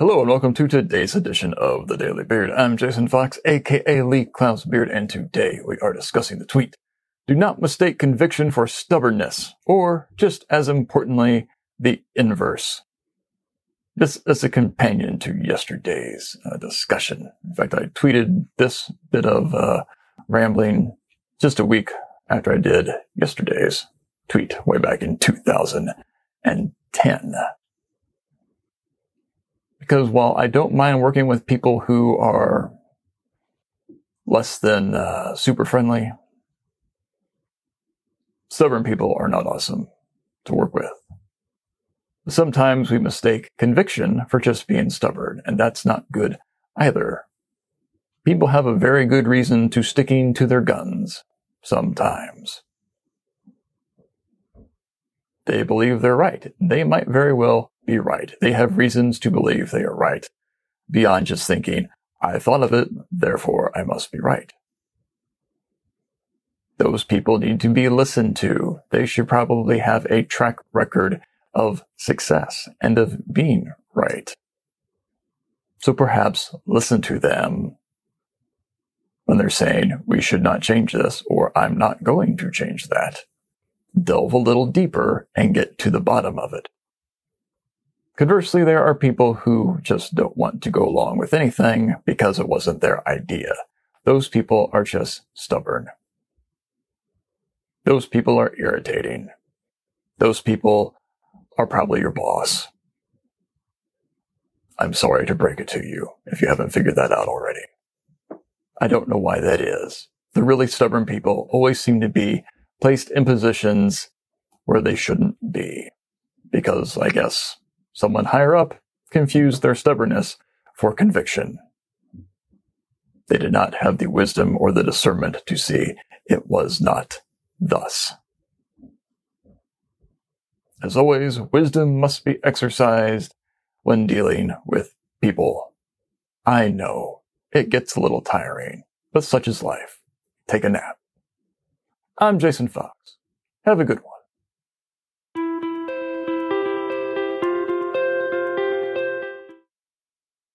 Hello and welcome to today's edition of the Daily Beard. I'm Jason Fox, aka Lee Clow's Beard, and today we are discussing the tweet. Do not mistake conviction for stubbornness, or just as importantly, the inverse. This is a companion to yesterday's uh, discussion. In fact, I tweeted this bit of uh, rambling just a week after I did yesterday's tweet way back in 2010 because while I don't mind working with people who are less than uh, super friendly, stubborn people are not awesome to work with. Sometimes we mistake conviction for just being stubborn, and that's not good either. People have a very good reason to sticking to their guns sometimes. They believe they're right. They might very well be right. They have reasons to believe they are right beyond just thinking, I thought of it, therefore I must be right. Those people need to be listened to. They should probably have a track record of success and of being right. So perhaps listen to them when they're saying, we should not change this, or I'm not going to change that. Delve a little deeper and get to the bottom of it. Conversely, there are people who just don't want to go along with anything because it wasn't their idea. Those people are just stubborn. Those people are irritating. Those people are probably your boss. I'm sorry to break it to you if you haven't figured that out already. I don't know why that is. The really stubborn people always seem to be placed in positions where they shouldn't be. Because I guess someone higher up confused their stubbornness for conviction. They did not have the wisdom or the discernment to see it was not thus. As always, wisdom must be exercised when dealing with people. I know it gets a little tiring, but such is life. Take a nap. I'm Jason Fox. Have a good one.